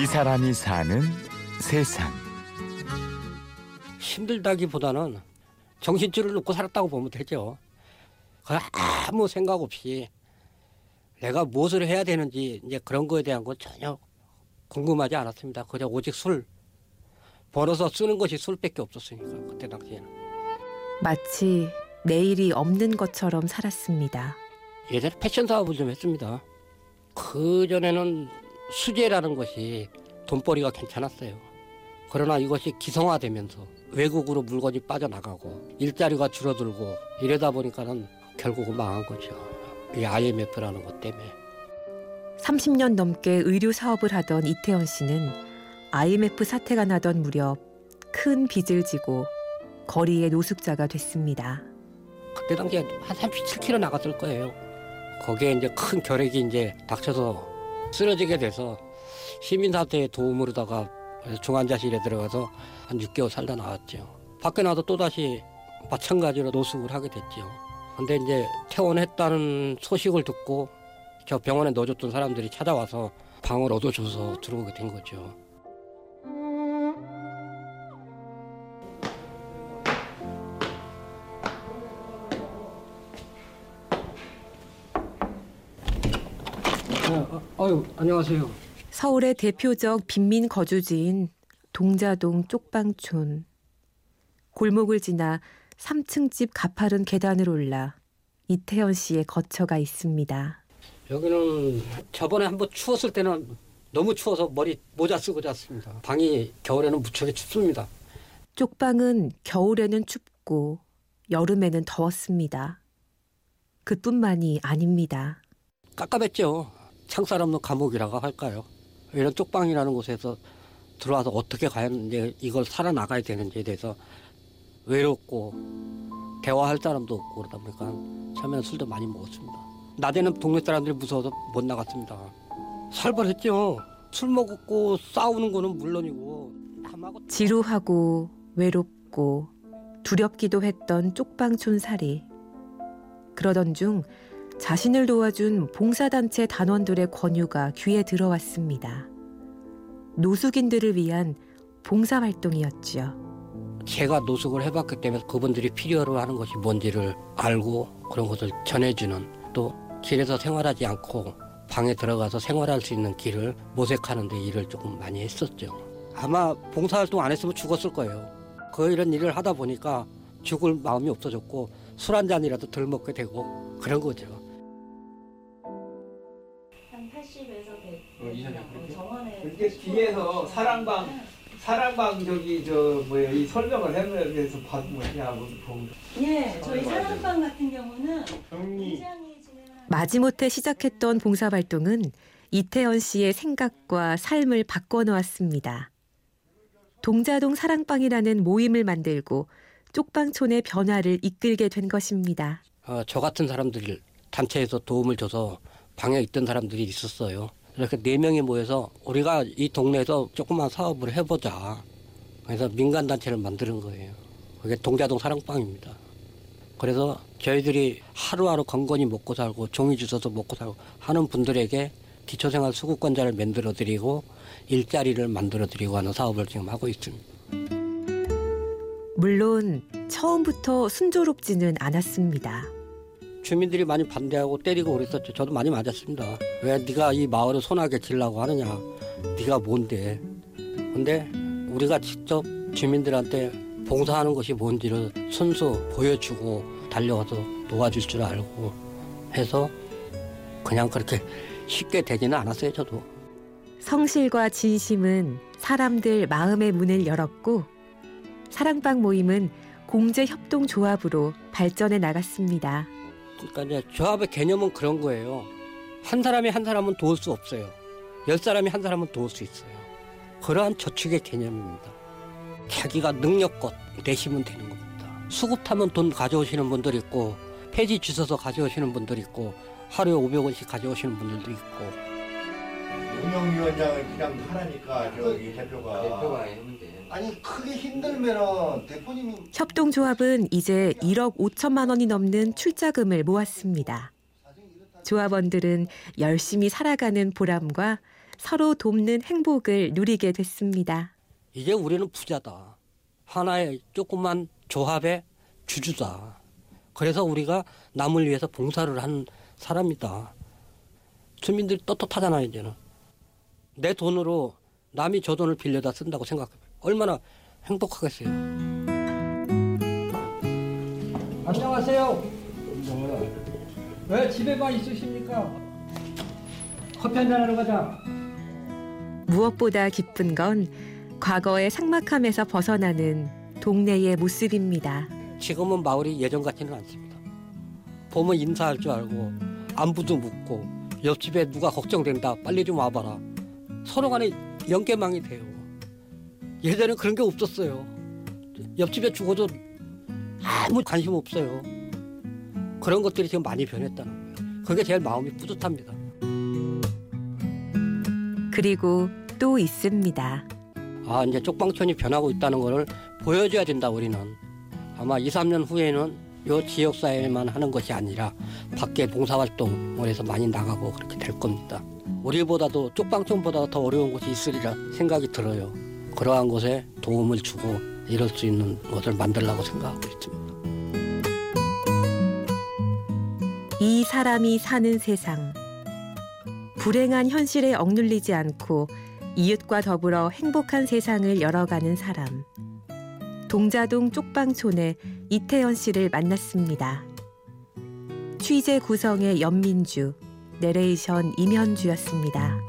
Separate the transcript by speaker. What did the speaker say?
Speaker 1: 이 사람이 사는 세상.
Speaker 2: 힘들다기보다는 정신줄을 놓고 살았다고 보면 되죠. 그 아무 생각 없이 내가 무엇을 해야 되는지 이제 그런 거에 대한 건 전혀 궁금하지 않았습니다. 그냥 오직 술 벌어서 쓰는 것이 술밖에 없었으니까 그때 당시에는.
Speaker 3: 마치 내일이 없는 것처럼 살았습니다.
Speaker 2: 예전에 패션 사업을 좀 했습니다. 그 전에는 수제라는 것이 돈벌이가 괜찮았어요. 그러나 이것이 기성화되면서 외국으로 물건이 빠져나가고 일자리가 줄어들고 이러다 보니까는 결국은 망한 거죠. 이 IMF라는 것 때문에.
Speaker 3: 30년 넘게 의류 사업을 하던 이태원 씨는 IMF 사태가 나던 무렵 큰 빚을 지고 거리의 노숙자가 됐습니다.
Speaker 2: 그때 당시에 한 37km 나갔을 거예요. 거기에 이제 큰 결핵이 이제 닥쳐서 쓰러지게 돼서 시민사태의 도움으로다가 중환자실에 들어가서 한 6개월 살다 나왔죠. 밖에 나도 또다시 마찬가지로 노숙을 하게 됐죠. 근데 이제 퇴원했다는 소식을 듣고 저 병원에 넣어줬던 사람들이 찾아와서 방을 얻어줘서 들어오게 된 거죠. 어, 어유 안녕하세요.
Speaker 3: 서울의 대표적 빈민 거주지인 동자동 쪽방촌. 골목을 지나 3층 집 가파른 계단을 올라 이태현 씨의 거처가 있습니다.
Speaker 2: 여기는 저번에 한번 추웠을 때는 너무 추워서 머리 모자 쓰고 잤습니다. 방이 겨울에는 무척이 춥습니다.
Speaker 3: 쪽방은 겨울에는 춥고 여름에는 더웠습니다. 그뿐만이 아닙니다.
Speaker 2: 깝깝했죠. 창살 없는 감옥이라고 할까요? 이런 쪽방이라는 곳에서 들어와서 어떻게 과연 이제 이걸 살아나가야 되는지에 대해서 외롭고 대화할 사람도 없고 그러다 보니까 처음에는 술도 많이 먹었습니다. 낮에는 동네 사람들이 무서워서 못 나갔습니다. 살벌했죠. 술 먹었고 싸우는 거는 물론이고 남하고
Speaker 3: 지루하고 외롭고 두렵기도 했던 쪽방촌 살이. 그러던 중 자신을 도와준 봉사단체 단원들의 권유가 귀에 들어왔습니다. 노숙인들을 위한 봉사활동이었죠.
Speaker 2: 제가 노숙을 해봤기 때문에 그분들이 필요로 하는 것이 뭔지를 알고 그런 것을 전해주는 또 길에서 생활하지 않고 방에 들어가서 생활할 수 있는 길을 모색하는 데 일을 조금 많이 했었죠. 아마 봉사활동 안 했으면 죽었을 거예요. 그 이런 일을 하다 보니까 죽을 마음이 없어졌고 술 한 잔이라도 덜 먹게 되고 그런 거죠.
Speaker 4: 한 80에서 100.
Speaker 5: 어, 이사장 그렇게?
Speaker 4: 정원에.
Speaker 5: 이렇게 뒤에서 사랑방 사랑방 저기 저 뭐야 이 설명을 해면서 받으면 뭐 보면
Speaker 4: 예, 저희 사랑방 같은 경우는 진행하는.
Speaker 3: 마지못해 시작했던 봉사활동은 이태원 씨의 생각과 삶을 바꿔놓았습니다. 동자동 사랑방이라는 모임을 만들고 쪽방촌의 변화를 이끌게 된 것입니다.
Speaker 2: 어, 저 같은 사람들이 단체에서 도움을 줘서 방에 있던 사람들이 있었어요. 이렇게 네 명이 모여서 우리가 이 동네에서 조그만 사업을 해보자. 그래서 민간 단체를 만드는 거예요. 그게 동자동 사랑방입니다. 그래서 저희들이 하루하루 건건히 먹고 살고 종이 주워서 먹고 살고 하는 분들에게 기초생활 수급권자를 만들어 드리고 일자리를 만들어 드리고 하는 사업을 지금 하고 있습니다.
Speaker 3: 물론 처음부터 순조롭지는 않았습니다.
Speaker 2: 주민들이 많이 반대하고 때리고 그랬었죠. 저도 많이 맞았습니다. 왜 네가 이 마을을 손하게 지려고 하느냐. 네가 뭔데. 근데 우리가 직접 주민들한테 봉사하는 것이 뭔지를 순수 보여주고 달려와서 도와줄 줄 알고 해서 그냥 그렇게 쉽게 되지는 않았어요. 저도.
Speaker 3: 성실과 진심은 사람들 마음의 문을 열었고 사랑방 모임은 공제 협동 조합으로 발전해 나갔습니다.
Speaker 2: 그러니까 이제 조합의 개념은 그런 거예요. 한 사람이 한 사람은 도울 수 없어요. 열 사람이 한 사람은 도울 수 있어요. 그러한 저축의 개념입니다. 자기가 능력껏 내시면 되는 겁니다. 수급 타면 돈 가져오시는 분들 있고 폐지 주셔서 가져오시는 분들 있고 하루에 500원씩 가져오시는 분들도 있고
Speaker 6: 운영위원장을 그냥 하라니까 저기 대표가
Speaker 7: 대표가 하면 돼.
Speaker 6: 아니 크게 힘들면은 대표님이
Speaker 3: 협동조합은 이제 1억 5천만 원이 넘는 출자금을 모았습니다. 조합원들은 열심히 살아가는 보람과 서로 돕는 행복을 누리게 됐습니다.
Speaker 2: 이제 우리는 부자다. 하나의 조그만 조합의 주주다. 그래서 우리가 남을 위해서 봉사를 하는 사람이다. 주민들이 떳떳하잖아요, 이제는. 내 돈으로 남이 저 돈을 빌려다 쓴다고 생각해. 얼마나 행복하겠어요. 안녕하세요. 왜 집에만 있으십니까? 커피 한잔 하러 가자.
Speaker 3: 무엇보다 기쁜 건 과거의 삭막함에서 벗어나는 동네의 모습입니다.
Speaker 2: 지금은 마을이 예전 같지는 않습니다. 보면 인사할 줄 알고 안부도 묻고 옆집에 누가 걱정된다 빨리 좀 와봐라 서로 간에 연계망이 돼요. 예전에 그런 게 없었어요. 옆집에 죽어도 아무 관심 없어요. 그런 것들이 지금 많이 변했다는 거예요. 그게 제일 마음이 뿌듯합니다.
Speaker 3: 그리고 또 있습니다.
Speaker 2: 아 이제 쪽방촌이 변하고 있다는 것을 보여줘야 된다 우리는 아마 2, 3년 후에는 요 지역사회만 하는 것이 아니라 밖에 봉사활동을 해서 많이 나가고 그렇게 될 겁니다 우리보다도 쪽방촌보다 더 어려운 곳이 있으리라 생각이 들어요 그러한 곳에 도움을 주고 이럴 수 있는 것을 만들려고 생각하고 있습니다
Speaker 3: 이 사람이 사는 세상. 불행한 현실에 억눌리지 않고 이웃과 더불어 행복한 세상을 열어가는 사람. 동자동 쪽방촌의 이태연 씨를 만났습니다. 취재 구성의 연민주, 내레이션 임현주였습니다.